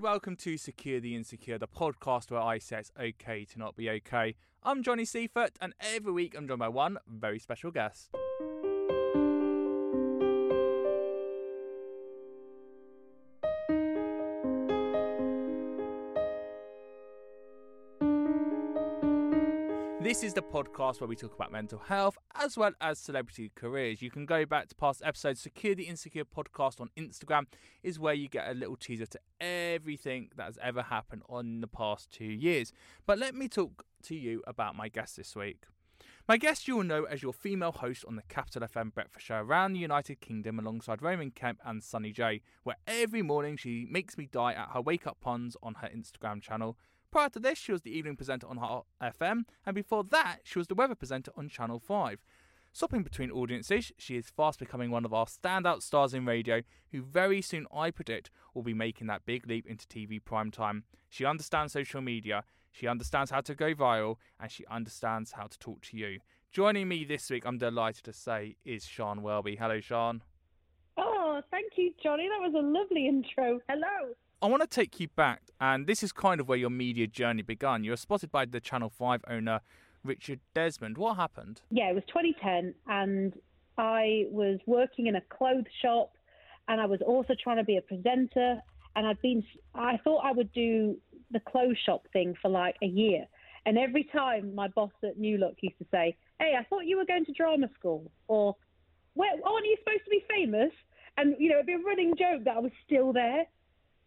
and welcome to Secure the Insecure, the podcast where I say it's okay to not be okay. I'm Johnny Seifert, and every week I'm joined by one very special guest. This is the podcast where we talk about mental health as well as celebrity careers. You can go back to past episodes. Secure the Insecure podcast on Instagram is where you get a little teaser to everything that has ever happened on the past two years. But let me talk to you about my guest this week. My guest you will know as your female host on the Capital FM breakfast show around the United Kingdom alongside Roman Kemp and Sonny Jay, where every morning she makes me die at her wake up puns on her Instagram channel. Prior to this, she was the evening presenter on Heart FM, and before that, she was the weather presenter on Channel 5. Swapping between audiences, she is fast becoming one of our standout stars in radio, who very soon I predict will be making that big leap into TV primetime. She understands social media, she understands how to go viral, and she understands how to talk to you. Joining me this week, I'm delighted to say, is Sian Welby. Hello, Sian. Oh, thank you, Johnny. That was a lovely intro. Hello. I want to take you back, and this is kind of where your media journey began. You were spotted by the Channel 5 owner, Richard Desmond. What happened? Yeah, it was 2010, and I was working in a clothes shop, and I was also trying to be a presenter. And I'd been, I thought I would do the clothes shop thing for like a year. And every time my boss at New Look used to say, Hey, I thought you were going to drama school, or, Where, aren't you supposed to be famous? And, you know, it'd be a running joke that I was still there.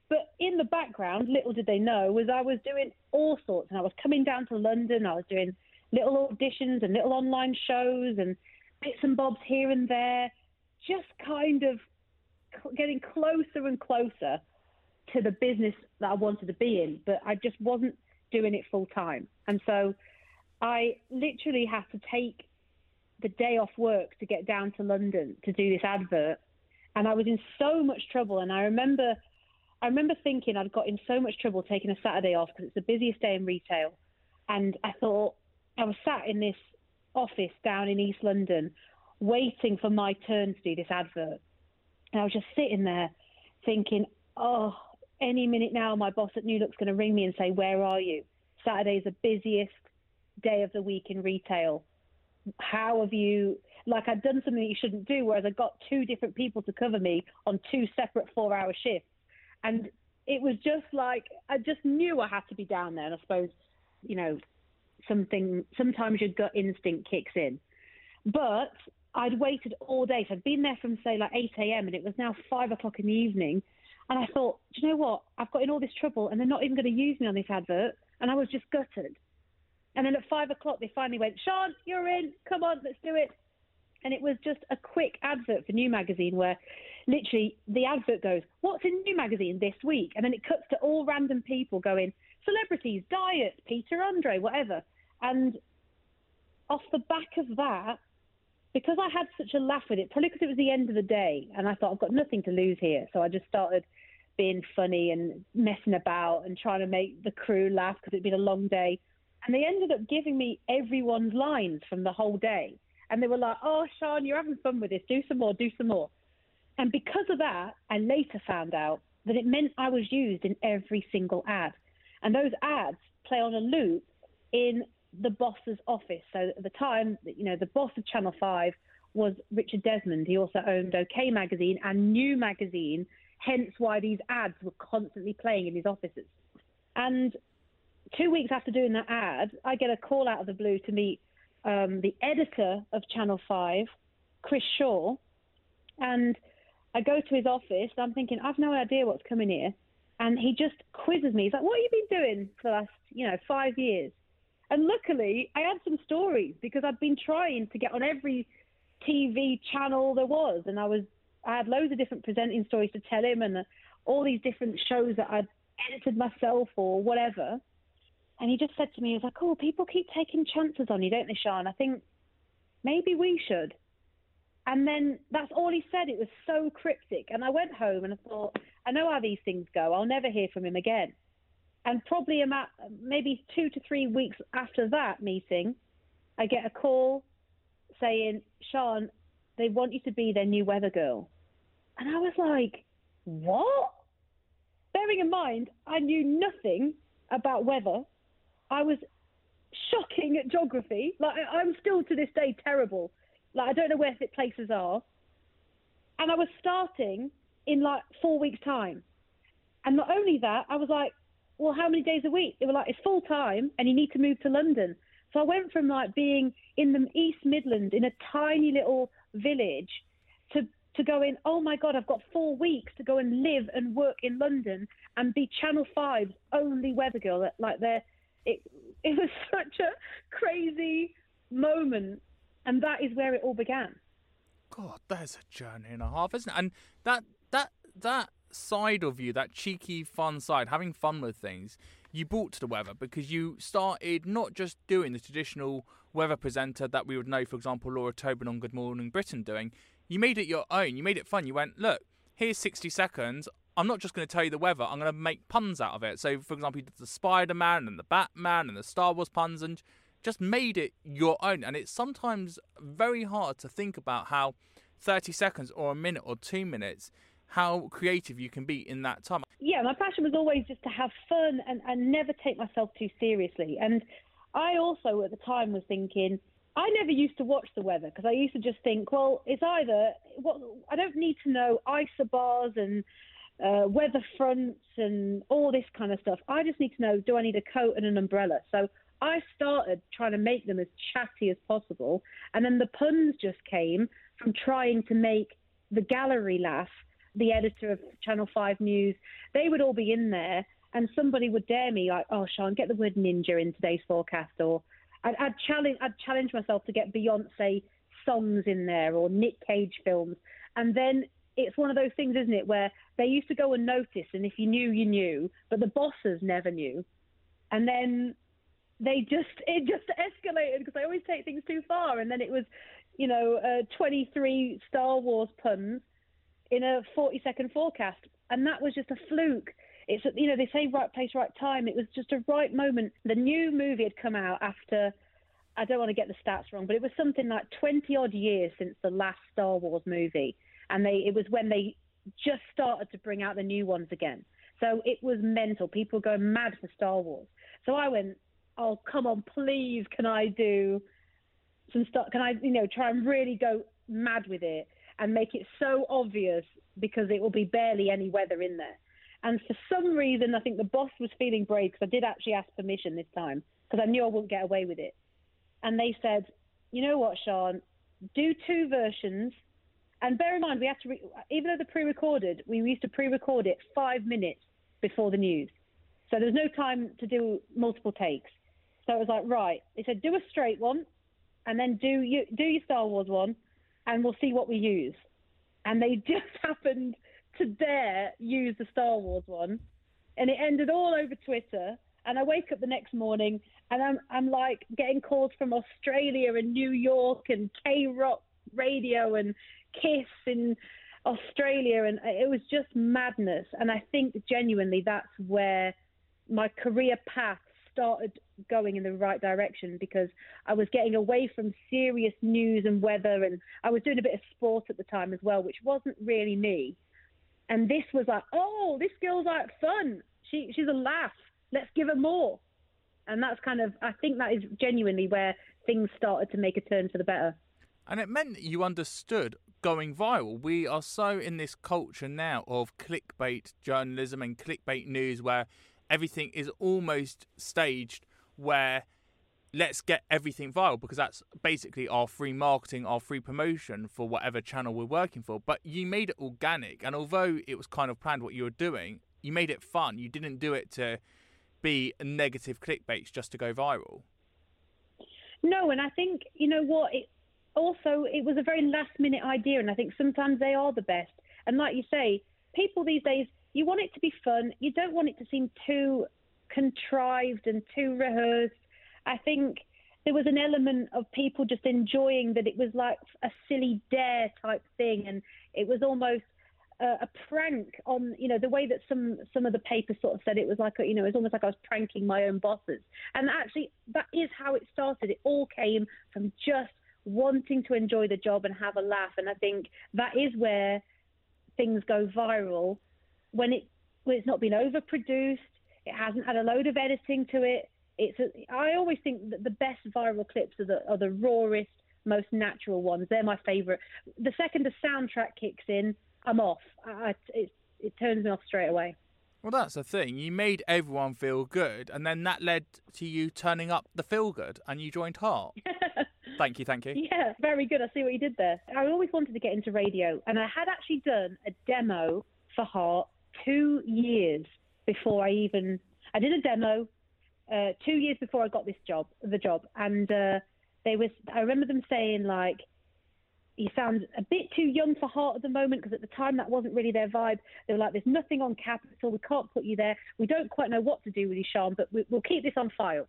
But in the background, little did they know, was I was doing all sorts, and I was coming down to London. I was doing little auditions and little online shows and bits and bobs here and there, just kind of getting closer and closer to the business that I wanted to be in. But I just wasn't doing it full time, and so I literally had to take the day off work to get down to London to do this advert, and I was in so much trouble. And I remember I remember thinking I'd got in so much trouble taking a Saturday off because it's the busiest day in retail. And I thought I was sat in this office down in East London waiting for my turn to do this advert. And I was just sitting there thinking, oh, any minute now, my boss at New Look's going to ring me and say, Where are you? Saturday is the busiest day of the week in retail. How have you, like, I'd done something that you shouldn't do, whereas I got two different people to cover me on two separate four hour shifts and it was just like I just knew I had to be down there. And I suppose, you know, something sometimes your gut instinct kicks in. But I'd waited all day. So I'd been there from say like 8 a.m. and it was now five o'clock in the evening. And I thought, do you know what? I've got in all this trouble and they're not even going to use me on this advert. And I was just gutted. And then at five o'clock, they finally went, Sian, you're in. Come on, let's do it. And it was just a quick advert for New Magazine where literally the advert goes, What's in New Magazine this week? And then it cuts to all random people going, Celebrities, diet, Peter Andre, whatever. And off the back of that, because I had such a laugh with it, probably because it was the end of the day, and I thought I've got nothing to lose here, so I just started being funny and messing about and trying to make the crew laugh because it'd been a long day. And they ended up giving me everyone's lines from the whole day. And they were like, "Oh, Sian, you're having fun with this. Do some more. Do some more." And because of that, I later found out that it meant I was used in every single ad. And those ads play on a loop in the boss's office. So at the time, you know, the boss of Channel 5 was Richard Desmond. He also owned OK Magazine and New Magazine, hence why these ads were constantly playing in his offices. And two weeks after doing that ad, I get a call out of the blue to meet um, the editor of Channel 5, Chris Shaw. And I go to his office. I'm thinking, I've no idea what's coming here. And he just quizzes me. He's like, What have you been doing for the last, you know, five years? And luckily, I had some stories because I'd been trying to get on every TV channel there was. And I was, I had loads of different presenting stories to tell him and all these different shows that I'd edited myself or whatever. And he just said to me, he was like, oh, people keep taking chances on you, don't they, Sian? I think maybe we should. And then that's all he said. It was so cryptic. And I went home and I thought, I know how these things go. I'll never hear from him again. And probably about maybe two to three weeks after that meeting, I get a call saying, Sian, they want you to be their new weather girl. And I was like, what? Bearing in mind, I knew nothing about weather. I was shocking at geography. Like I'm still to this day terrible. Like I don't know where places are. And I was starting in like four weeks' time. And not only that, I was like, well, how many days a week? They were like, it's full time and you need to move to London. So I went from like being in the East Midlands in a tiny little village to to going, oh my God, I've got four weeks to go and live and work in London and be Channel 5's only weather girl. Like they're it it was such a crazy moment, and that is where it all began. God, there's a journey and a half, isn't it? And that that that side of you, that cheeky, fun side, having fun with things, you brought to the weather because you started not just doing the traditional weather presenter that we would know, for example, Laura Tobin on Good Morning Britain doing. You made it your own. You made it fun. You went, look, here's 60 seconds. I'm not just going to tell you the weather, I'm going to make puns out of it. So, for example, you did the Spider Man and the Batman and the Star Wars puns and just made it your own. And it's sometimes very hard to think about how 30 seconds or a minute or two minutes, how creative you can be in that time. Yeah, my passion was always just to have fun and, and never take myself too seriously. And I also, at the time, was thinking, I never used to watch the weather because I used to just think, well, it's either what I don't need to know isobars and uh, weather fronts and all this kind of stuff. I just need to know do I need a coat and an umbrella? So I started trying to make them as chatty as possible. And then the puns just came from trying to make the gallery laugh, the editor of Channel 5 News. They would all be in there, and somebody would dare me, like, oh, Sian, get the word ninja in today's forecast. Or I'd, I'd, challenge, I'd challenge myself to get Beyonce songs in there or Nick Cage films. And then it's one of those things, isn't it, where they used to go and notice, and if you knew, you knew, but the bosses never knew. And then they just, it just escalated because I always take things too far. And then it was, you know, uh, 23 Star Wars puns in a 40 second forecast. And that was just a fluke. It's, you know, they say right place, right time. It was just a right moment. The new movie had come out after, I don't want to get the stats wrong, but it was something like 20 odd years since the last Star Wars movie and they it was when they just started to bring out the new ones again. So it was mental. People going mad for Star Wars. So I went, oh come on, please, can I do some stuff? Can I, you know, try and really go mad with it and make it so obvious because it will be barely any weather in there. And for some reason, I think the boss was feeling brave because I did actually ask permission this time because I knew I wouldn't get away with it. And they said, you know what, Sian, do two versions and bear in mind, we have to, re- even though the pre-recorded, we used to pre-record it five minutes before the news. So there's no time to do multiple takes. So it was like, right, they said, do a straight one, and then do you do your Star Wars one, and we'll see what we use. And they just happened to dare use the Star Wars one, and it ended all over Twitter. And I wake up the next morning, and I'm I'm like getting calls from Australia and New York and K Rock radio and Kiss in Australia, and it was just madness. And I think genuinely that's where my career path started going in the right direction because I was getting away from serious news and weather, and I was doing a bit of sport at the time as well, which wasn't really me. And this was like, oh, this girl's like fun. She she's a laugh. Let's give her more. And that's kind of I think that is genuinely where things started to make a turn for the better. And it meant that you understood going viral. We are so in this culture now of clickbait journalism and clickbait news where everything is almost staged where let's get everything viral because that's basically our free marketing, our free promotion for whatever channel we're working for. But you made it organic, and although it was kind of planned what you were doing, you made it fun. You didn't do it to be negative clickbaits just to go viral. No, and I think you know what. It also it was a very last minute idea, and I think sometimes they are the best. And like you say, people these days, you want it to be fun. You don't want it to seem too contrived and too rehearsed I think there was an element of people just enjoying that it was like a silly dare type thing, and it was almost a, a prank on you know the way that some some of the papers sort of said it was like you know it was almost like I was pranking my own bosses, and actually that is how it started. It all came from just wanting to enjoy the job and have a laugh, and I think that is where things go viral when it when it's not been overproduced. It hasn't had a load of editing to it it's a, I always think that the best viral clips are the are the rawest, most natural ones. They're my favourite. The second the soundtrack kicks in, I'm off. I, it it turns me off straight away. Well, that's the thing. You made everyone feel good, and then that led to you turning up the feel good, and you joined Heart. thank you, thank you. Yeah, very good. I see what you did there. I always wanted to get into radio, and I had actually done a demo for Heart two years before I even. I did a demo uh, two years before I got this job, the job, and uh, they was. I remember them saying like, "You sound a bit too young for Heart at the moment," because at the time that wasn't really their vibe. They were like, "There's nothing on Capital. We can't put you there. We don't quite know what to do with you, Sian, but we, we'll keep this on file."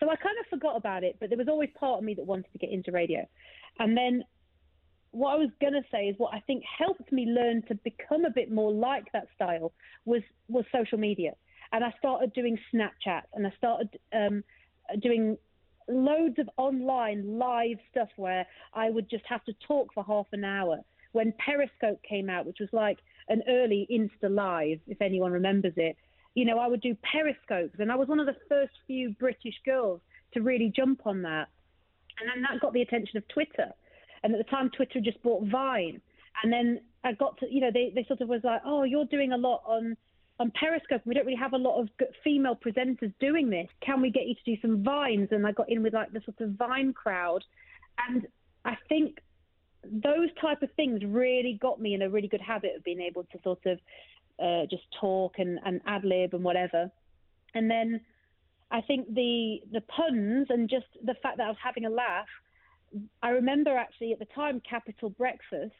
So I kind of forgot about it, but there was always part of me that wanted to get into radio. And then what I was going to say is what I think helped me learn to become a bit more like that style was was social media and I started doing Snapchat and I started um, doing loads of online live stuff where I would just have to talk for half an hour. When Periscope came out, which was like an early Insta Live, if anyone remembers it, you know, I would do Periscopes, and I was one of the first few British girls to really jump on that. And then that got the attention of Twitter. And at the time, Twitter just bought Vine. And then I got to, you know, they, they sort of was like, oh, you're doing a lot on on Periscope, we don't really have a lot of female presenters doing this. Can we get you to do some vines? And I got in with like the sort of vine crowd, and I think those type of things really got me in a really good habit of being able to sort of uh, just talk and, and ad lib and whatever. And then I think the the puns and just the fact that I was having a laugh. I remember actually at the time Capital Breakfast,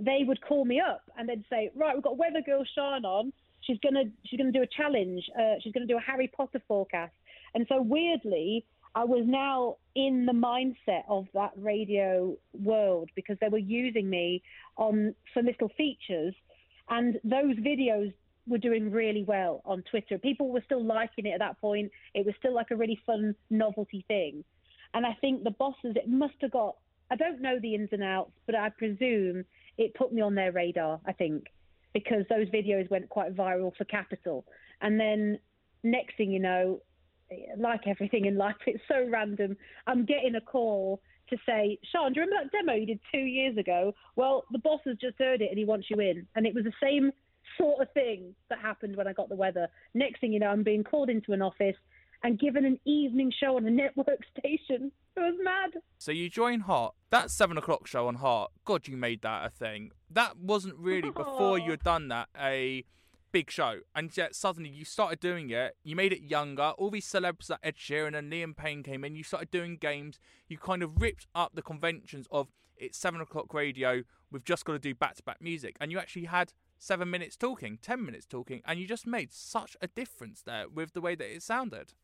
they would call me up and they'd say, "Right, we've got Weather Girl Sian on she's gonna she's gonna do a challenge. Uh, she's gonna do a Harry Potter forecast. And so weirdly, I was now in the mindset of that radio world because they were using me on some little features, and those videos were doing really well on Twitter. People were still liking it at that point. It was still like a really fun novelty thing. And I think the bosses, it must have got, I don't know the ins and outs, but I presume it put me on their radar, I think because those videos went quite viral for Capital. And then next thing you know, like everything in life, it's so random. I'm getting a call to say, Sian, do you remember that demo you did two years ago? Well, the boss has just heard it and he wants you in. And it was the same sort of thing that happened when I got the weather. Next thing you know, I'm being called into an office and given an evening show on a network station. It was mad. So you join Heart. That seven o'clock show on Heart. God, you made that a thing. That wasn't really before you had done that a big show, and yet suddenly you started doing it. You made it younger. All these celebs like Ed Sheeran and Liam Payne came in. You started doing games. You kind of ripped up the conventions of it's seven o'clock radio. We've just got to do back to back music, and you actually had seven minutes talking, ten minutes talking, and you just made such a difference there with the way that it sounded.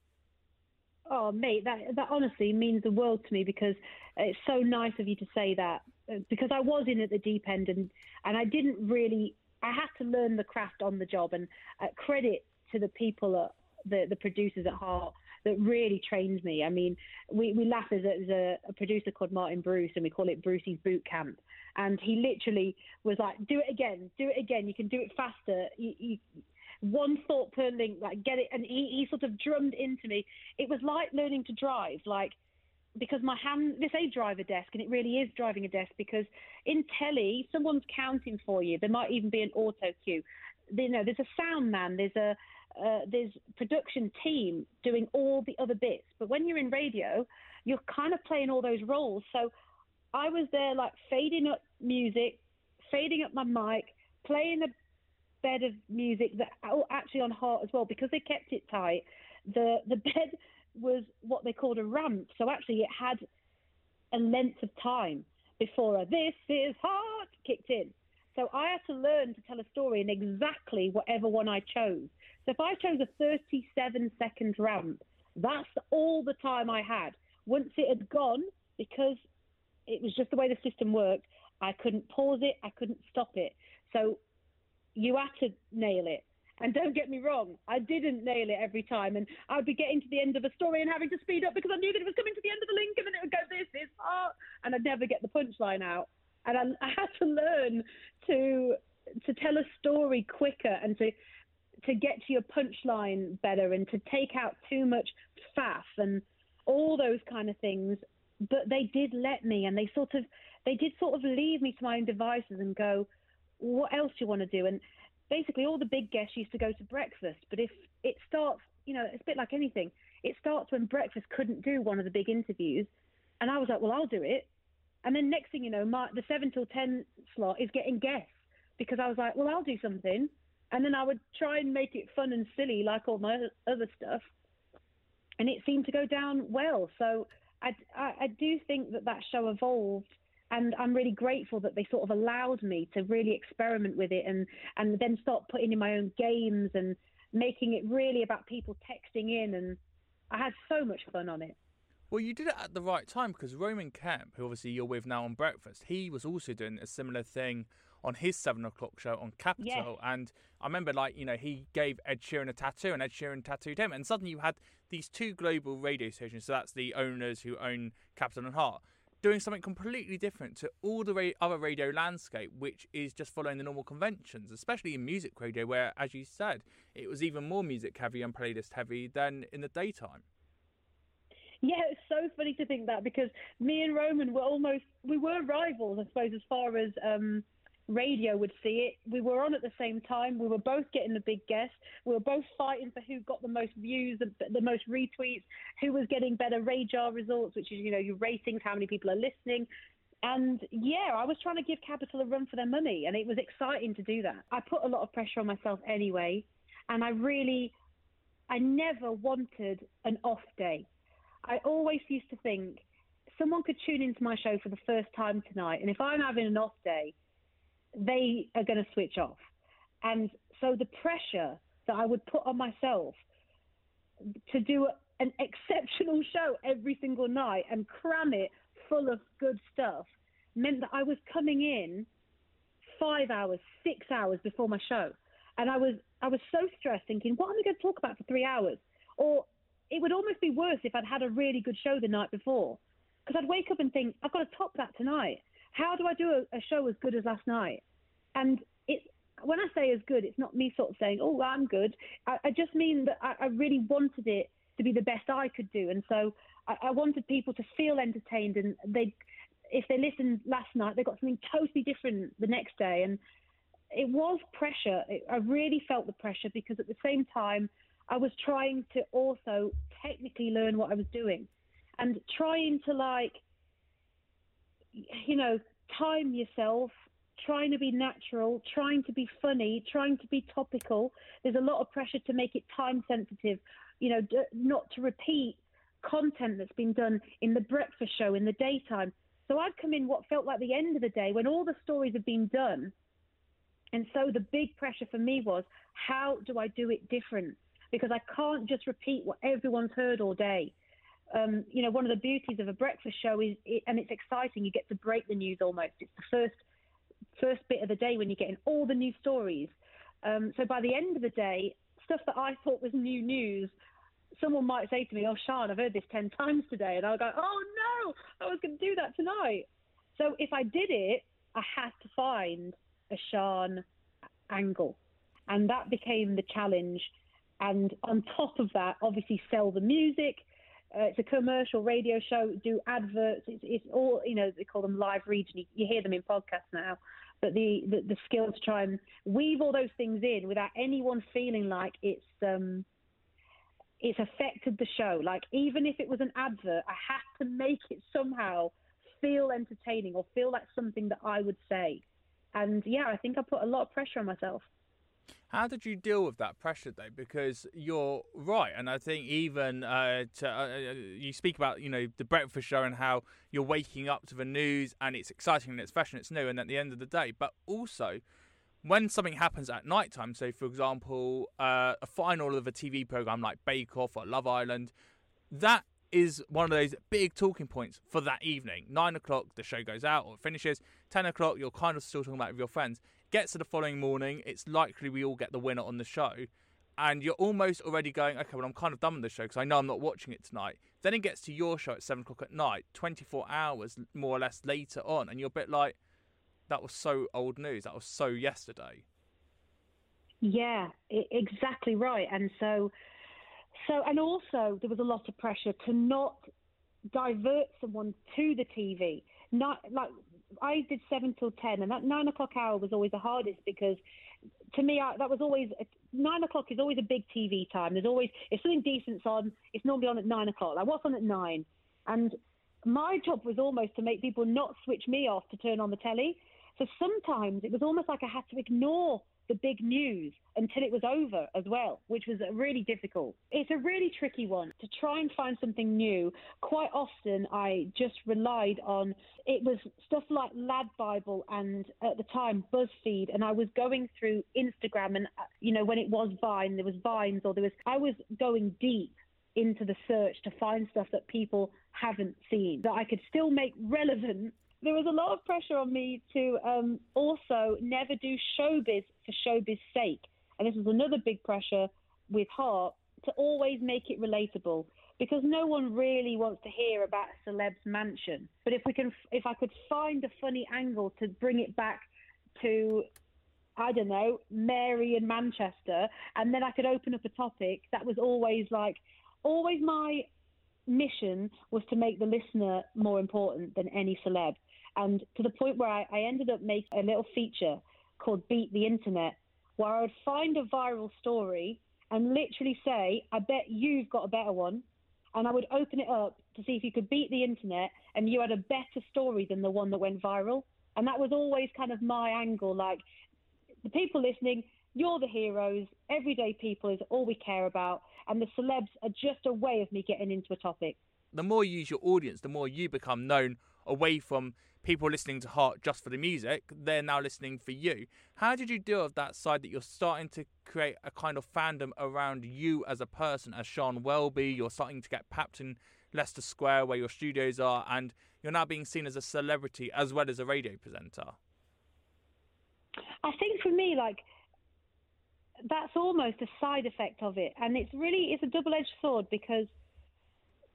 Oh, mate, that that honestly means the world to me because it's so nice of you to say that. Uh, because I was in at the deep end and and I didn't really. I had to learn the craft on the job, and uh, credit to the people at the the producers at Heart. that really trained me. I mean, we, we laugh. There's, a, there's a, a producer called Martin Bruce, and we call it Brucey's Boot Camp. And he literally was like, "Do it again, do it again. You can do it faster. You, you, one thought per link, like get it." And he, he sort of drummed into me. It was like learning to drive, like because my hand, they say drive a desk, and it really is driving a desk because in telly, someone's counting for you. There might even be an auto cue. You know, there's a sound man, there's a uh, there's production team doing all the other bits. But when you're in radio, you're kind of playing all those roles. So I was there like fading up music, fading up my mic, playing a bed of music that oh, actually on heart as well because they kept it tight. The the bed was what they called a ramp. So actually, it had a length of time before a "This is Heart" kicked in. So I had to learn to tell a story in exactly whatever one I chose. So if I chose a 37 second ramp, that's all the time I had. Once it had gone, because it was just the way the system worked, I couldn't pause it, I couldn't stop it. So you had to nail it. And don't get me wrong, I didn't nail it every time. And I'd be getting to the end of a story and having to speed up because I knew that it was coming to the end of the link and then it would go this, this, heart, and I'd never get the punchline out. And I, I had to learn to to tell a story quicker and to to get to your punchline better and to take out too much faff and all those kind of things. But they did let me, and they sort of they did sort of leave me to my own devices and go, what else do you want to do? And basically all the big guests used to go to breakfast. But if it starts, you know, it's a bit like anything. It starts when breakfast couldn't do one of the big interviews, and I was like, well, I'll do it. And then next thing you know, my, the seven till ten slot is getting guests because I was like, well, I'll do something. And then I would try and make it fun and silly like all my other stuff. And it seemed to go down well. So I, I, I do think that that show evolved and I'm really grateful that they sort of allowed me to really experiment with it and and then start putting in my own games and making it really about people texting in and I had so much fun on it. Well, you did it at the right time because Roman Kemp, who obviously you're with now on Breakfast, he was also doing a similar thing on his seven o'clock show on Capital. Yes. And I remember, like, you know, he gave Ed Sheeran a tattoo and Ed Sheeran tattooed him. And suddenly you had these two global radio stations. So that's the owners who own Capital and Heart doing something completely different to all the ra- other radio landscape, which is just following the normal conventions, especially in music radio, where, as you said, it was even more music heavy and playlist heavy than in the daytime. Yeah, it's so funny to think that because me and Roman were almost we were rivals, I suppose, as far as um, radio would see it. We were on at the same time. We were both getting the big guests. We were both fighting for who got the most views, the, the most retweets, who was getting better RAJAR results, which is, you know, your ratings, how many people are listening. And yeah, I was trying to give Capital a run for their money, and it was exciting to do that. I put a lot of pressure on myself anyway, and I really, I never wanted an off day. I always used to think someone could tune into my show for the first time tonight, and if I'm having an off day, they are going to switch off. And so the pressure that I would put on myself to do an exceptional show every single night and cram it full of good stuff meant that I was coming in five hours, six hours before my show. And I was I was so stressed thinking, what am I going to talk about for three hours? Or it would almost be worse if I'd had a really good show the night before. Because I'd wake up and think, I've got to top that tonight how do I do a, a show as good as last night? And it, when I say as good, it's not me sort of saying, oh, I'm good. I, I just mean that I, I, really wanted it to be the best I could do. And so I, I wanted people to feel entertained and they, if they listened last night, they got something totally different the next day. And it was pressure. It, I really felt the pressure because at the same time, I was trying to also technically learn what I was doing and trying to like you know, time yourself, trying to be natural, trying to be funny, trying to be topical. There's a lot of pressure to make it time sensitive, you know, d- not to repeat content that's been done in the breakfast show in the daytime. So I'd come in what felt like the end of the day when all the stories have been done. And so the big pressure for me was how do I do it different? Because I can't just repeat what everyone's heard all day um, you know, one of the beauties of a breakfast show is, it, and it's exciting. You get to break the news almost. It's the first first bit of the day when you're getting all the new stories. Um, so by the end of the day, stuff that I thought was new news someone might say to me, "Oh, Sian, I've heard this ten times today," and I'll go, "Oh no, I was going to do that tonight." So if I did it, I had to find a Sian angle, and that became the challenge. And on top of that, obviously sell the music. Uh, it's a commercial radio show. Do adverts. It's, it's, all you know. They call them live reads. You, you hear them in podcasts now. But the, the the skill to try and weave all those things in without anyone feeling like it's um it's affected the show. Like even if it was an advert, I had to make it somehow feel entertaining or feel like something that I would say. And yeah, I think I put a lot of pressure on myself. How did you deal with that pressure though? Because you're right, and I think even uh, to, uh, uh, you speak about you know the breakfast show and how you're waking up to the news and it's exciting and it's fresh and it's new, and at the end of the day, but also when something happens at night time, so for example, uh, a final of a TV program like Bake Off or Love Island, that is one of those big talking points for that evening. Nine o'clock, the show goes out or finishes. Ten o'clock, you're kind of still talking about it with your friends. Gets to the following morning, it's likely we all get the winner on the show. And you're almost already going, okay, well, I'm kind of done with the show because I know I'm not watching it tonight. Then it gets to your show at seven o'clock at night, 24 hours more or less later on, and you're a bit like, that was so old news. That was so yesterday. Yeah, exactly right. And so so, and also there was a lot of pressure to not divert someone to the TV. Not like I did seven till ten, and that nine o'clock hour was always the hardest because to me I, that was always nine o'clock is always a big TV time. There's always if something decent's on, it's normally on at nine o'clock. Like what's on at nine, and my job was almost to make people not switch me off to turn on the telly. So sometimes it was almost like I had to ignore the big news until it was over as well, which was really difficult. It's a really tricky one to try and find something new. Quite often, I just relied on it was stuff like Lad Bible and at the time BuzzFeed, and I was going through Instagram and uh, you know when it was Vine, there was Vines, or there was I was going deep into the search to find stuff that people haven't seen that I could still make relevant there was a lot of pressure on me to um, also never do showbiz for showbiz sake. And this was another big pressure with Heart to always make it relatable because no one really wants to hear about a celeb's mansion. But if we can, if I could find a funny angle to bring it back to, I don't know, Mary in Manchester, and then I could open up a topic that was always like, always my mission was to make the listener more important than any celeb. And to the point where I, I ended up making a little feature called Beat the Internet, where I would find a viral story and literally say, I bet you've got a better one. And I would open it up to see if you could beat the internet and you had a better story than the one that went viral. And that was always kind of my angle. Like the people listening, you're the heroes. Everyday people is all we care about. And the celebs are just a way of me getting into a topic. The more you use your audience, the more you become known away from people listening to Heart just for the music, they're now listening for you. How did you deal with that side that you're starting to create a kind of fandom around you as a person, as Sian Welby? You're starting to get papped in Leicester Square where your studios are, and you're now being seen as a celebrity as well as a radio presenter. I think for me, like, that's almost a side effect of it. And it's really, it's a double edged sword because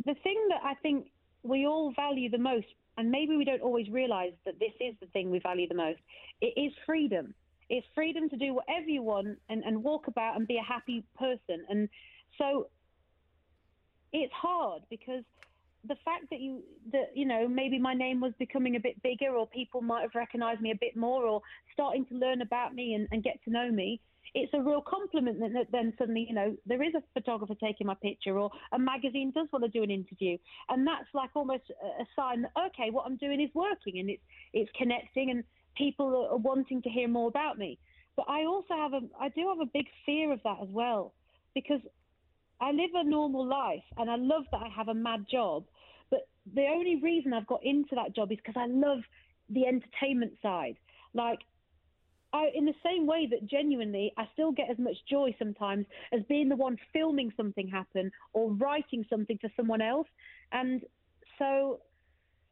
the thing that I think we all value the most and maybe we don't always realize that this is the thing we value the most. It is freedom. It's freedom to do whatever you want and, and walk about and be a happy person. And so it's hard because the fact that you that you know maybe my name was becoming a bit bigger or people might have recognized me a bit more or starting to learn about me and, and get to know me it's a real compliment that, that then suddenly, you know, there is a photographer taking my picture or a magazine does want to do an interview. And that's like almost a sign that, okay, what I'm doing is working and it's, it's connecting and people are wanting to hear more about me. But I also have a, I do have a big fear of that as well because I live a normal life and I love that I have a mad job. But the only reason I've got into that job is because I love the entertainment side. Like I, in the same way that genuinely I still get as much joy sometimes as being the one filming something happen or writing something for someone else. And so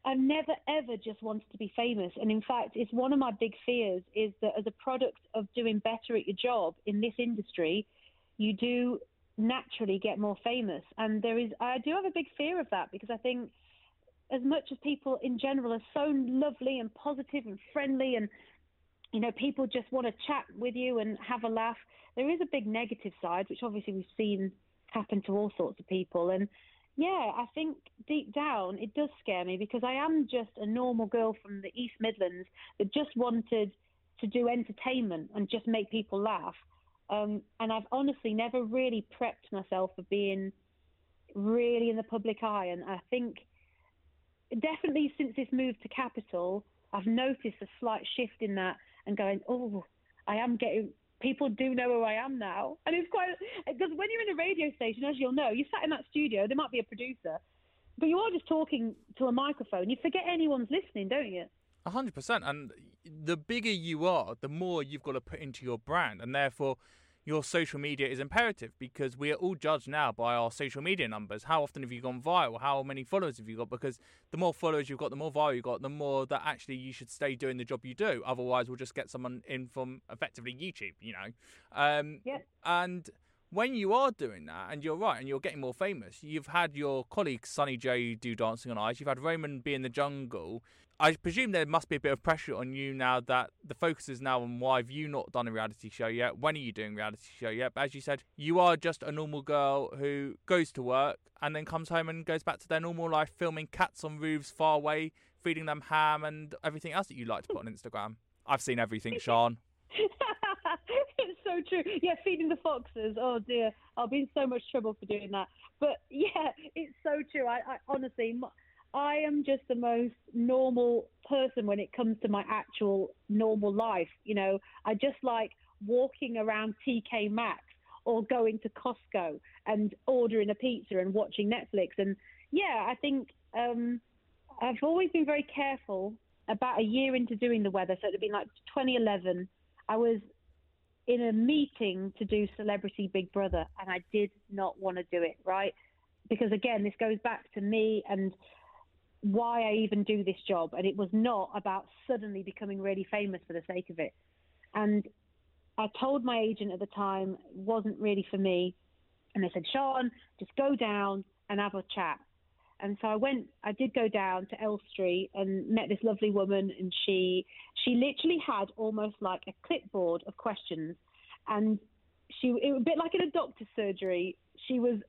I've never ever just wanted to be famous. And in fact, it's one of my big fears is that as a product of doing better at your job in this industry, you do naturally get more famous. And there is, I do have a big fear of that because I think as much as people in general are so lovely and positive and friendly and you know people just want to chat with you and have a laugh there is a big negative side which obviously we've seen happen to all sorts of people and yeah i think deep down it does scare me because i am just a normal girl from the east midlands that just wanted to do entertainment and just make people laugh um, and i've honestly never really prepped myself for being really in the public eye and i think definitely since this move to capital, I've noticed a slight shift in that and going, oh, I am getting. People do know who I am now, and it's quite because when you're in a radio station, as you'll know, you sat in that studio. There might be a producer, but you are just talking to a microphone. You forget anyone's listening, don't you? A hundred percent. And the bigger you are, the more you've got to put into your brand, and therefore your social media is imperative because we are all judged now by our social media numbers. How often have you gone viral? How many followers have you got? Because the more followers you've got, the more viral you've got, the more that actually you should stay doing the job you do. Otherwise, we'll just get someone in from effectively YouTube, you know? Um, yeah. And when you are doing that, and you're right, and you're getting more famous, you've had your colleague Sonny Jay do Dancing on Ice, you've had Roman be in the jungle, I presume there must be a bit of pressure on you now that the focus is now on why have you not done a reality show yet? When are you doing a reality show yet? But as you said, you are just a normal girl who goes to work and then comes home and goes back to their normal life, filming cats on roofs far away, feeding them ham and everything else that you like to put on Instagram. I've seen everything, Sian. it's so true. Yeah, feeding the foxes. Oh dear, I'll be in so much trouble for doing that. But yeah, it's so true. I, I honestly. My, I am just the most normal person when it comes to my actual normal life. You know, I just like walking around TK Maxx or going to Costco and ordering a pizza and watching Netflix. And yeah, I think um, I've always been very careful. About a year into doing the weather, so it had been like 2011, I was in a meeting to do Celebrity Big Brother, and I did not want to do it, right? Because again, this goes back to me and why I even do this job. And it was not about suddenly becoming really famous for the sake of it. And I told my agent at the time it wasn't really for me. And they said, Sian, just go down and have a chat. And so I went, I did go down to Elstree and met this lovely woman. And she, she literally had almost like a clipboard of questions. And she, it was a bit like in a doctor's surgery. She was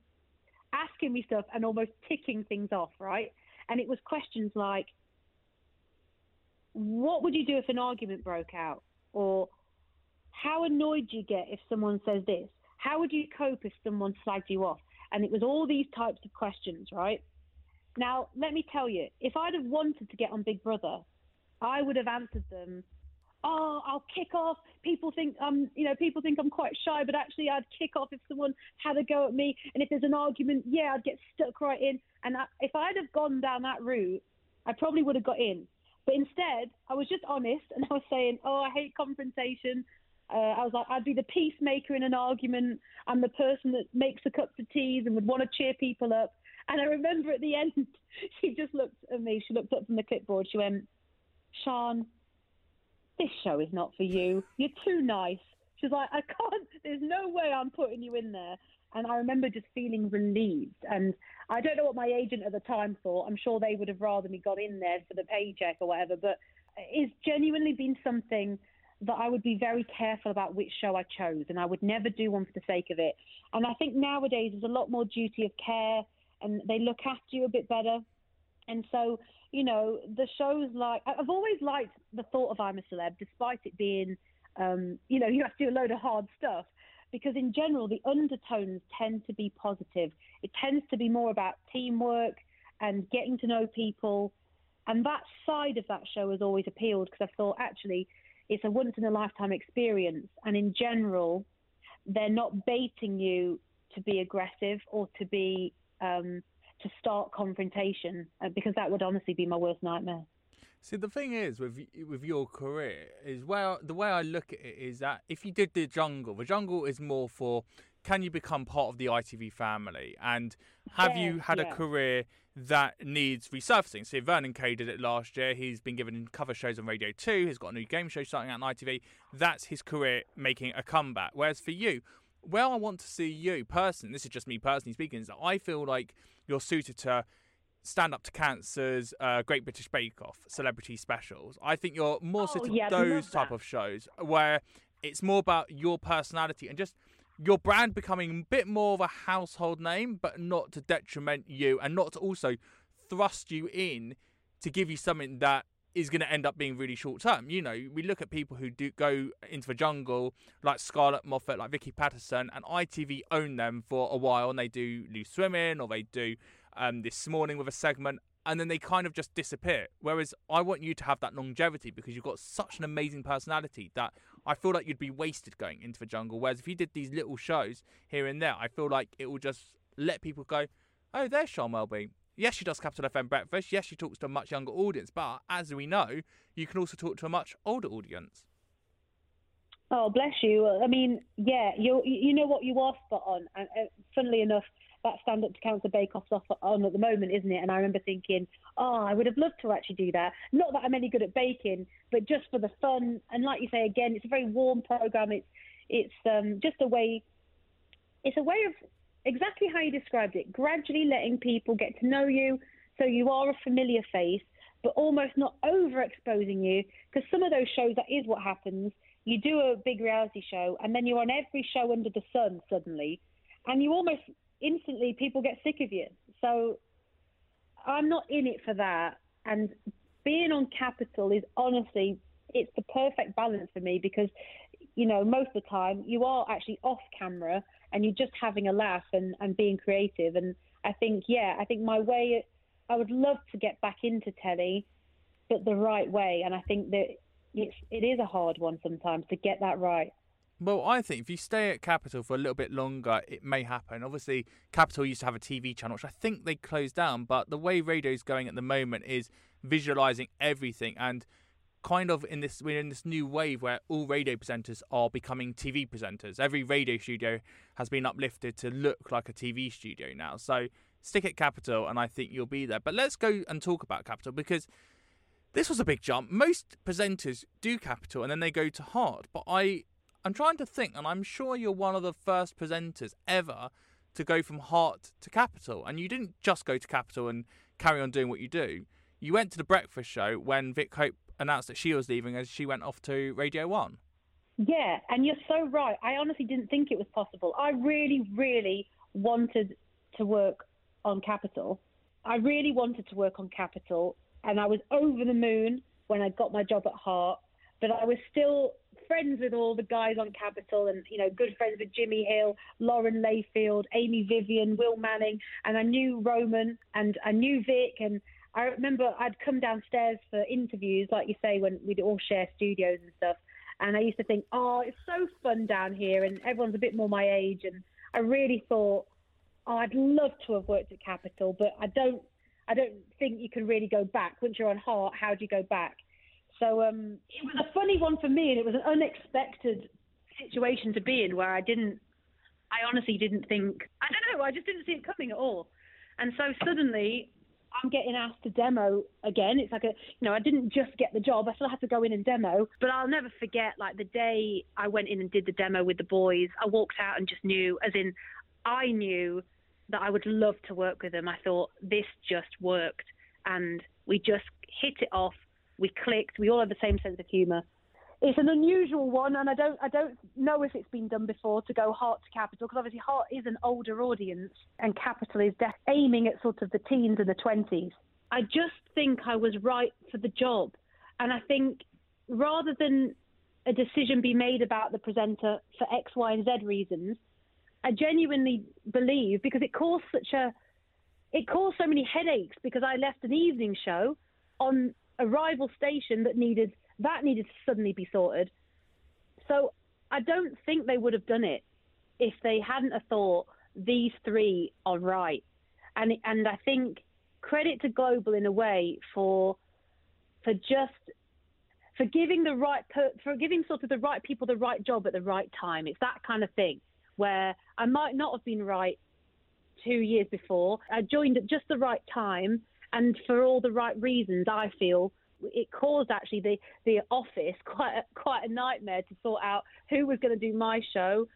asking me stuff and almost ticking things off, right? And it was questions like, what would you do if an argument broke out? Or how annoyed do you get if someone says this? How would you cope if someone slagged you off? And it was all these types of questions, right? Now, let me tell you, if I'd have wanted to get on Big Brother, I would have answered them oh, I'll kick off. People think um, you know, people think I'm quite shy, but actually I'd kick off if someone had a go at me. And if there's an argument, yeah, I'd get stuck right in. And I, if I'd have gone down that route, I probably would have got in. But instead, I was just honest and I was saying, oh, I hate confrontation. Uh, I was like, I'd be the peacemaker in an argument. I'm the person that makes the cups of teas and would want to cheer people up. And I remember at the end, she just looked at me. She looked up from the clipboard. She went, Sian, this show is not for you. You're too nice. She's like, I can't, there's no way I'm putting you in there. And I remember just feeling relieved. And I don't know what my agent at the time thought. I'm sure they would have rather me got in there for the paycheck or whatever. But it's genuinely been something that I would be very careful about which show I chose. And I would never do one for the sake of it. And I think nowadays there's a lot more duty of care and they look after you a bit better. And so you know, the shows like I've always liked the thought of I'm a celeb, despite it being, um, you know, you have to do a load of hard stuff. Because in general, the undertones tend to be positive. It tends to be more about teamwork and getting to know people. And that side of that show has always appealed because I thought actually it's a once in a lifetime experience. And in general, they're not baiting you to be aggressive or to be um, to start confrontation uh, because that would honestly be my worst nightmare. See, the thing is with with your career is well, the way I look at it is that if you did the jungle, the jungle is more for can you become part of the ITV family and have yeah, you had yeah. a career that needs resurfacing? So Vernon Kay did it last year. He's been given cover shows on Radio 2. He's got a new game show starting out on ITV. That's his career making a comeback. Whereas for you, where I want to see you personally, this is just me personally speaking, is that I feel like you're suited to stand up to cancers, uh, Great British Bake Off, celebrity specials. I think you're more Oh, suited yeah, to those type of shows where it's more about your personality and just your brand becoming a bit more of a household name, but not to detriment you and not to also thrust you in to give you something that is going to end up being really short term. You know, we look at people who do go into the jungle, like Scarlett Moffat, like Vicky Pattison, and ITV own them for a while, and they do Loose Women or they do um, this morning with a segment, and then they kind of just disappear. Whereas I want you to have that longevity because you've got such an amazing personality that I feel like you'd be wasted going into the jungle. Whereas if you did these little shows here and there, I feel like it will just let people go, oh, there's Sian Welby. Yes, she does Capital FM Breakfast. Yes, she talks to a much younger audience. But as we know, you can also talk to a much older audience. Oh, bless you. I mean, yeah, you you know what you are spot on. And uh, funnily enough, that stand up to cancer bake off's off on at the moment, isn't it? And I remember thinking, oh, I would have loved to actually do that. Not that I'm any good at baking, but just for the fun. And like you say again, it's a very warm program. It's it's um, just a way. It's a way of exactly how you described it. Gradually letting people get to know you, so you are a familiar face, but almost not overexposing you. Because some of those shows, that is what happens. You do a big reality show, and then you're on every show under the sun suddenly, and you almost instantly people get sick of you. So I'm not in it for that. And being on Capital is honestly, it's the perfect balance for me because, you know, most of the time you are actually off camera and you're just having a laugh and, and being creative. And I think, yeah, I think my way, I would love to get back into telly, but the right way. And I think that it's, it is a hard one sometimes to get that right. Well, I think if you stay at Capital for a little bit longer, it may happen. Obviously, Capital used to have a TV channel, which I think they closed down. But the way radio's going at the moment is visualizing everything and kind of in this we're in this new wave where all radio presenters are becoming TV presenters. Every radio studio has been uplifted to look like a TV studio now. So stick at Capital, and I think you'll be there. But let's go and talk about Capital because this was a big jump. Most presenters do Capital and then they go to Heart, but I I'm trying to think, and I'm sure you're one of the first presenters ever to go from Heart to Capital. And you didn't just go to Capital and carry on doing what you do. You went to the breakfast show when Vic Hope announced that she was leaving as she went off to Radio 1. Yeah, and you're so right. I honestly didn't think it was possible. I really, really wanted to work on Capital. I really wanted to work on Capital, and I was over the moon when I got my job at Heart. But I was still friends with all the guys on Capital, and you know, good friends with Jimmy Hill, Lauren Layfield, Amy Vivian, Will Manning, and I knew Roman, and I knew Vic, and I remember I'd come downstairs for interviews, like you say, when we'd all share studios and stuff. And I used to think, oh, it's so fun down here, and everyone's a bit more my age. And I really thought, oh, I'd love to have worked at Capital, but I don't, I don't think you can really go back once you're on Heart. How do you go back? So um, it was a funny one for me, and it was an unexpected situation to be in where I didn't, I honestly didn't think, I don't know, I just didn't see it coming at all. And so suddenly I'm getting asked to demo again. It's like a, you know, I didn't just get the job. I still had to go in and demo. But I'll never forget, like, the day I went in and did the demo with the boys, I walked out and just knew, as in, I knew that I would love to work with them. I thought this just worked. And we just hit it off. We clicked. We all have the same sense of humour. It's an unusual one, and I don't I don't know if it's been done before to go Heart to Capital because obviously Heart is an older audience, and Capital is def- aiming at sort of the teens and the twenties. I just think I was right for the job, and I think rather than a decision be made about the presenter for X, Y, and Z reasons, I genuinely believe because it caused such a it caused so many headaches because I left an evening show on a rival station that needed that needed to suddenly be sorted. So I don't think they would have done it if they hadn't have thought these three are right. And and I think credit to Global in a way for for just for giving the right for giving sort of the right people the right job at the right time. It's that kind of thing where I might not have been right two years before. I joined at just the right time and for all the right reasons. I feel it caused actually the the office quite a, quite a nightmare to sort out who was going to do my show,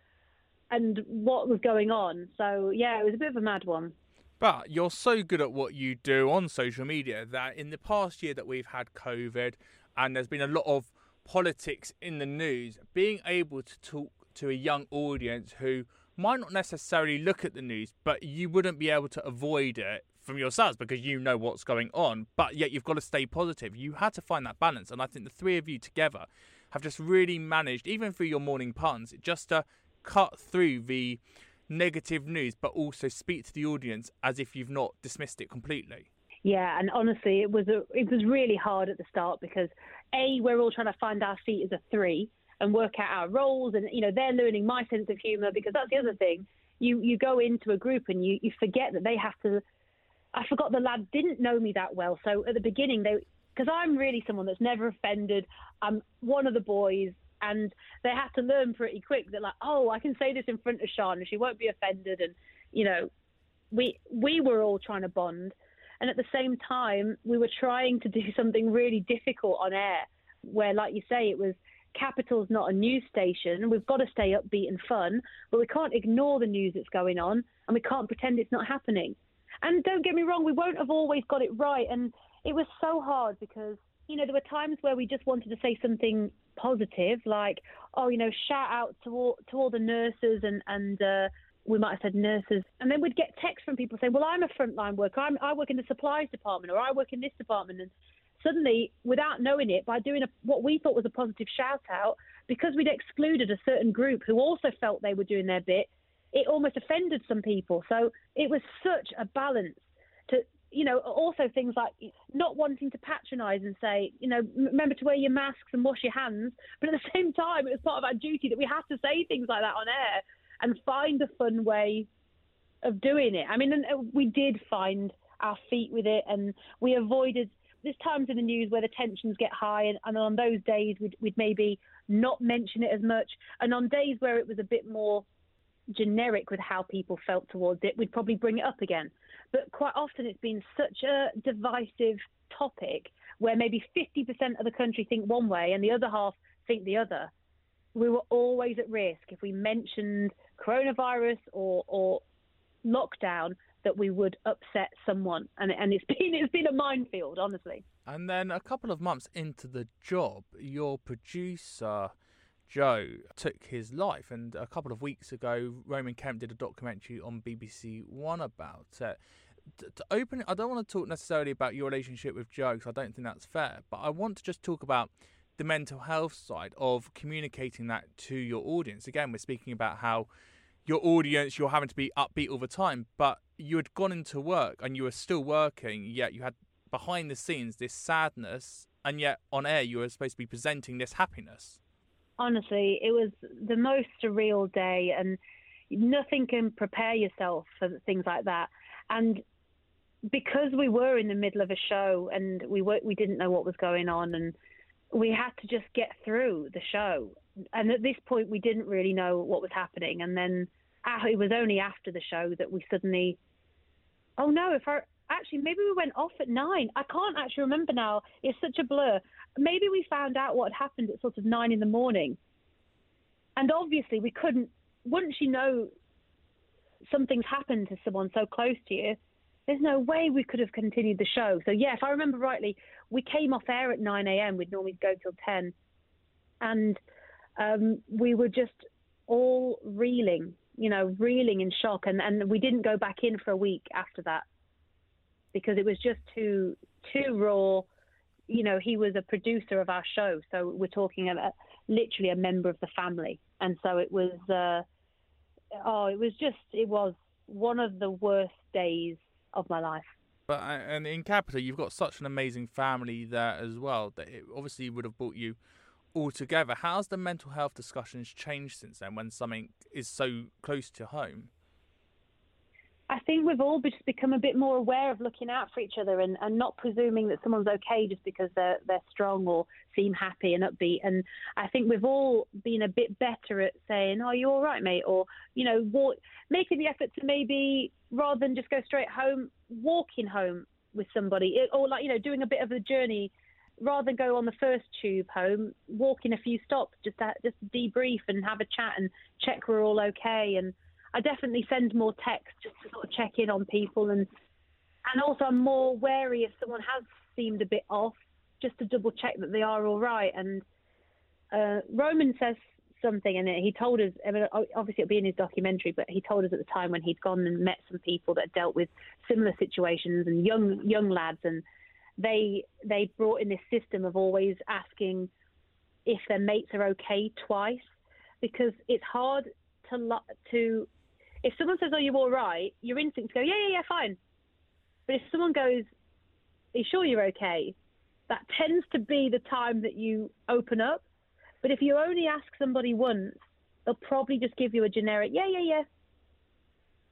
and what was going on. So yeah, it was a bit of a mad one. But you're so good at what you do on social media that in the past year that we've had COVID and there's been a lot of politics in the news, being able to talk to a young audience who might not necessarily look at the news, but you wouldn't be able to avoid it from yourselves because you know what's going on, but yet you've got to stay positive. You had to find that balance, and I think the three of you together have just really managed, even through your morning puns, just to cut through the negative news, but also speak to the audience as if you've not dismissed it completely. Yeah, and honestly, it was a, it was really hard at the start because a we're all trying to find our feet as a three and work out our roles, and you know they're learning my sense of humour because that's the other thing. You you go into a group and you you forget that they have to. I forgot the lad didn't know me that well, so at the beginning they because I'm really someone that's never offended. I'm one of the boys, and they have to learn pretty quick that like, oh, I can say this in front of Sian, and she won't be offended, and you know, we we were all trying to bond, and at the same time, we were trying to do something really difficult on air, where, like you say, it was Capital's not a news station. We've got to stay upbeat and fun, but we can't ignore the news that's going on, and we can't pretend it's not happening. And don't get me wrong, we won't have always got it right, and it was so hard because you know there were times where we just wanted to say something positive, like oh you know shout out to all to all the nurses and and uh, we might have said nurses, and then we'd get texts from people saying, "Well, I'm a frontline worker. I'm, I work in the supplies department, or I work in this department." And suddenly, without knowing it, by doing a, what we thought was a positive shout out, because we'd excluded a certain group who also felt they were doing their bit, it almost offended some people. So it was such a balance to you know, also things like not wanting to patronise and say, you know, remember to wear your masks and wash your hands. But at the same time, it was part of our duty that we had to say things like that on air and find a fun way of doing it. I mean, uh, we did find our feet with it, and we avoided. There's times in the news where the tensions get high, and, and on those days we'd, we'd maybe not mention it as much. And on days where it was a bit more generic with how people felt towards it, we'd probably bring it up again. But quite often it's been such a divisive topic where maybe 50% of the country think one way and the other half think the other. We were always at risk if we mentioned coronavirus or, or lockdown that we would upset someone, and and it's been it's been a minefield, honestly. And then a couple of months into the job, your producer Joe took his life, and a couple of weeks ago, Roman Kemp did a documentary on BBC One about it. To open it, I don't want to talk necessarily about your relationship with Joe because I don't think that's fair, but I want to just talk about the mental health side of communicating that to your audience. Again, we're speaking about how your audience, you're having to be upbeat all the time, but you had gone into work and you were still working, yet you had behind the scenes this sadness, and yet on air you were supposed to be presenting this happiness. Honestly, it was the most surreal day, and nothing can prepare yourself for things like that. And because we were in the middle of a show and we were, we didn't know what was going on, and we had to just get through the show. And at this point, we didn't really know what was happening. And then uh, it was only after the show that we suddenly, oh no, if our actually maybe we went off at nine. I can't actually remember now. It's such a blur. Maybe we found out what happened at sort of nine in the morning. And obviously, we couldn't. Once you know something's happened to someone so close to you, there's no way we could have continued the show. So yeah, if I remember rightly, we came off air at 9 a.m. We'd normally go till 10, and um, we were just all reeling, you know, reeling in shock, and and we didn't go back in for a week after that because it was just too too raw. You know, he was a producer of our show, so we're talking about literally a member of the family, and so it was. Uh, oh, it was just it was one of the worst days of my life. But uh, and in Capital, you've got such an amazing family there as well that it obviously would have brought you all together. How's the mental health discussions changed since then when something is so close to home? I think we've all just become a bit more aware of looking out for each other and, and not presuming that someone's okay just because they're they're strong or seem happy and upbeat. And I think we've all been a bit better at saying, "Oh, you all right, mate?" Or you know, walk, making the effort to maybe rather than just go straight home, walking home with somebody, or like you know, doing a bit of a journey rather than go on the first tube home, walk in a few stops just to, just debrief and have a chat and check we're all okay. And I definitely send more texts just to sort of check in on people and and also I'm more wary if someone has seemed a bit off, just to double check that they are all right. And uh, Roman says something, and he told us. I mean, obviously it'll be in his documentary, but he told us at the time when he'd gone and met some people that dealt with similar situations and young young lads, and they they brought in this system of always asking if their mates are okay twice, because it's hard to to if someone says, "Oh, you're all right," your instinct to go, "Yeah, yeah, yeah, fine." But if someone goes, Are you sure you're okay? That tends to be the time that you open up. But if you only ask somebody once, they'll probably just give you a generic, Yeah, yeah, yeah.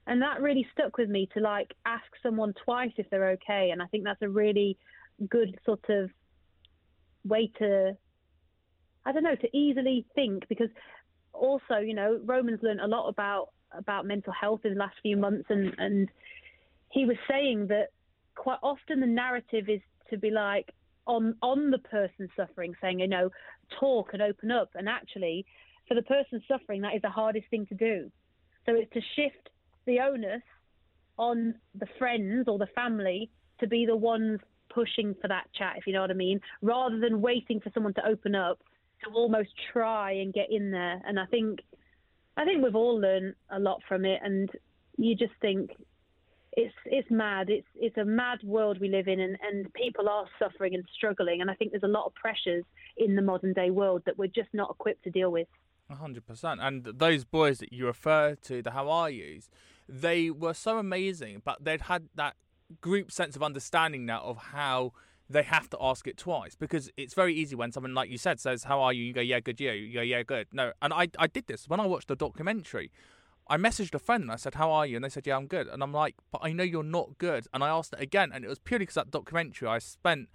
And that really stuck with me to like ask someone twice if they're okay. And I think that's a really good sort of way to, I don't know, to easily think because also, you know, Roman's learned a lot about about mental health in the last few months and, and he was saying that quite often the narrative is to be like on on the person suffering, saying, you know, talk and open up. And actually, for the person suffering, that is the hardest thing to do. So it's to shift the onus on the friends or the family to be the ones pushing for that chat, if you know what I mean, rather than waiting for someone to open up to almost try and get in there. And I think I think we've all learned a lot from it and you just think it's it's mad. It's it's a mad world we live in, and, and people are suffering and struggling. And I think there's a lot of pressures in the modern day world that we're just not equipped to deal with. hundred percent. And those boys that you refer to, the how are yous, they were so amazing, but they'd had that group sense of understanding now of how they have to ask it twice because it's very easy when someone like you said says how are you you go yeah good you you go yeah good no and i i did this when i watched the documentary I messaged a friend and I said, How are you? And they said, Yeah, I'm good. And I'm like, But I know you're not good. And I asked it again. And it was purely because that documentary, I spent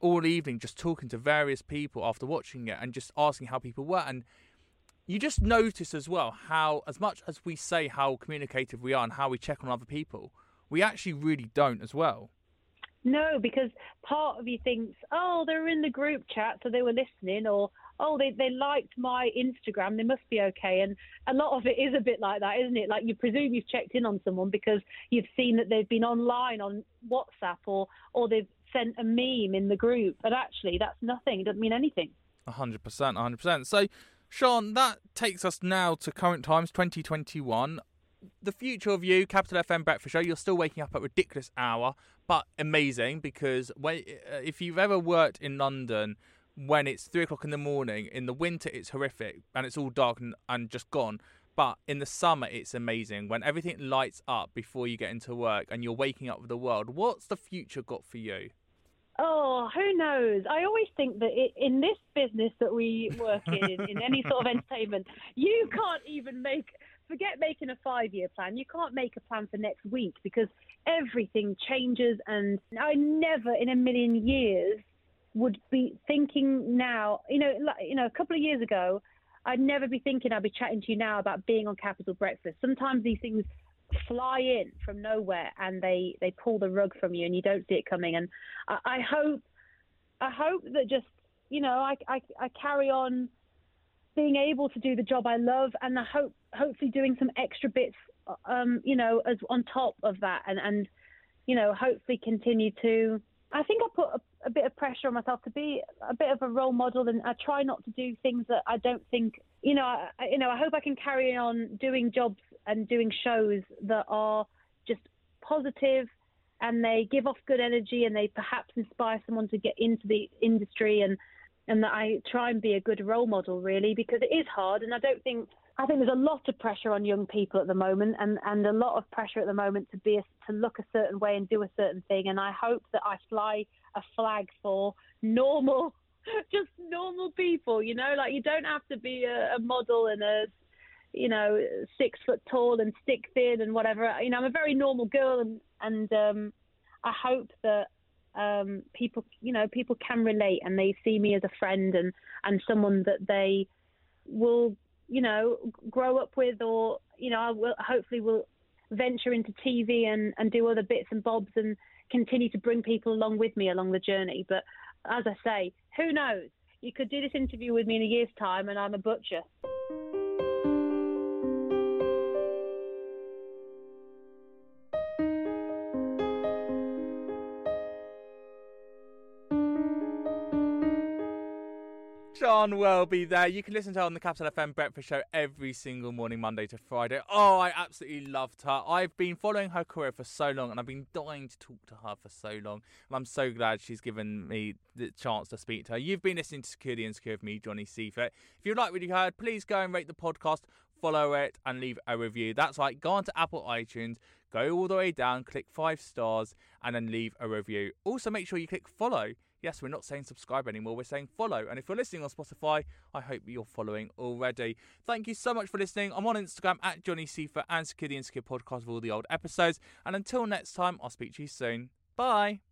all evening just talking to various people after watching it and just asking how people were. And you just notice as well how, as much as we say how communicative we are and how we check on other people, we actually really don't as well. No, because part of you thinks, oh, they're in the group chat, so they were listening, or oh, they, they liked my Instagram, they must be okay. And a lot of it is a bit like that, isn't it? Like you presume you've checked in on someone because you've seen that they've been online on WhatsApp or, or they've sent a meme in the group. But actually, that's nothing. It doesn't mean anything. 100%, 100%. So, Sian, that takes us now to current times, 2021 the future of you, Capital FM Breakfast Show, you're still waking up at ridiculous hour, but amazing because when, uh, if you've ever worked in London when it's three o'clock in the morning. In the winter, it's horrific and it's all dark and, and just gone. But in the summer, it's amazing when everything lights up before you get into work and you're waking up with the world. What's the future got for you? Oh, who knows? I always think that in this business that we work in, in any sort of entertainment, you can't even make, forget making a five year plan. You can't make a plan for next week because everything changes. And I never in a million years would be thinking now, you know, like, you know, a couple of years ago, I'd never be thinking I'd be chatting to you now about being on Capital Breakfast. Sometimes these things fly in from nowhere and they they pull the rug from you and you don't see it coming. And I, I hope I hope that just you know I, I I carry on being able to do the job I love and I hope hopefully doing some extra bits um you know as on top of that and and you know hopefully continue to I think I put a, a, bit of pressure on myself to be a bit of a role model, and I try not to do things that I don't think, you know, I, you know, I hope I can carry on doing jobs and doing shows that are just positive and they give off good energy and they perhaps inspire someone to get into the industry and and that I try and be a good role model really because it is hard and I don't think I think there's a lot of pressure on young people at the moment, and, and a lot of pressure at the moment to be a, to look a certain way and do a certain thing. And I hope that I fly a flag for normal, just normal people. You know, like you don't have to be a, a model and a, you know, six foot tall and stick thin and whatever. You know, I'm a very normal girl, and and um, I hope that um, people, you know, people can relate and they see me as a friend and and someone that they will you know, grow up with, or you know, I will hopefully will venture into TV and and do other bits and bobs and continue to bring people along with me along the journey. But as I say, who knows? You could do this interview with me in a year's time, and I'm a butcher. John be there. You can listen to her on the Capital FM Breakfast Show every single morning, Monday to Friday. Oh, I absolutely loved her. I've been following her career for so long and I've been dying to talk to her for so long. And I'm so glad she's given me the chance to speak to her. You've been listening to Secure the Insecure with me, Johnny Seifert. If you like what you heard, please go and rate the podcast, follow it, and leave a review. That's right, go onto Apple iTunes, go all the way down, click five stars, and then leave a review. Also, make sure you click follow Yes, we're not saying subscribe anymore, we're saying follow. And if you're listening on Spotify, I hope you're following already. Thank you so much for listening. I'm on Instagram at Johnny Seifert and Secure the Insecure podcast with all the old episodes. And until next time, I'll speak to you soon. Bye.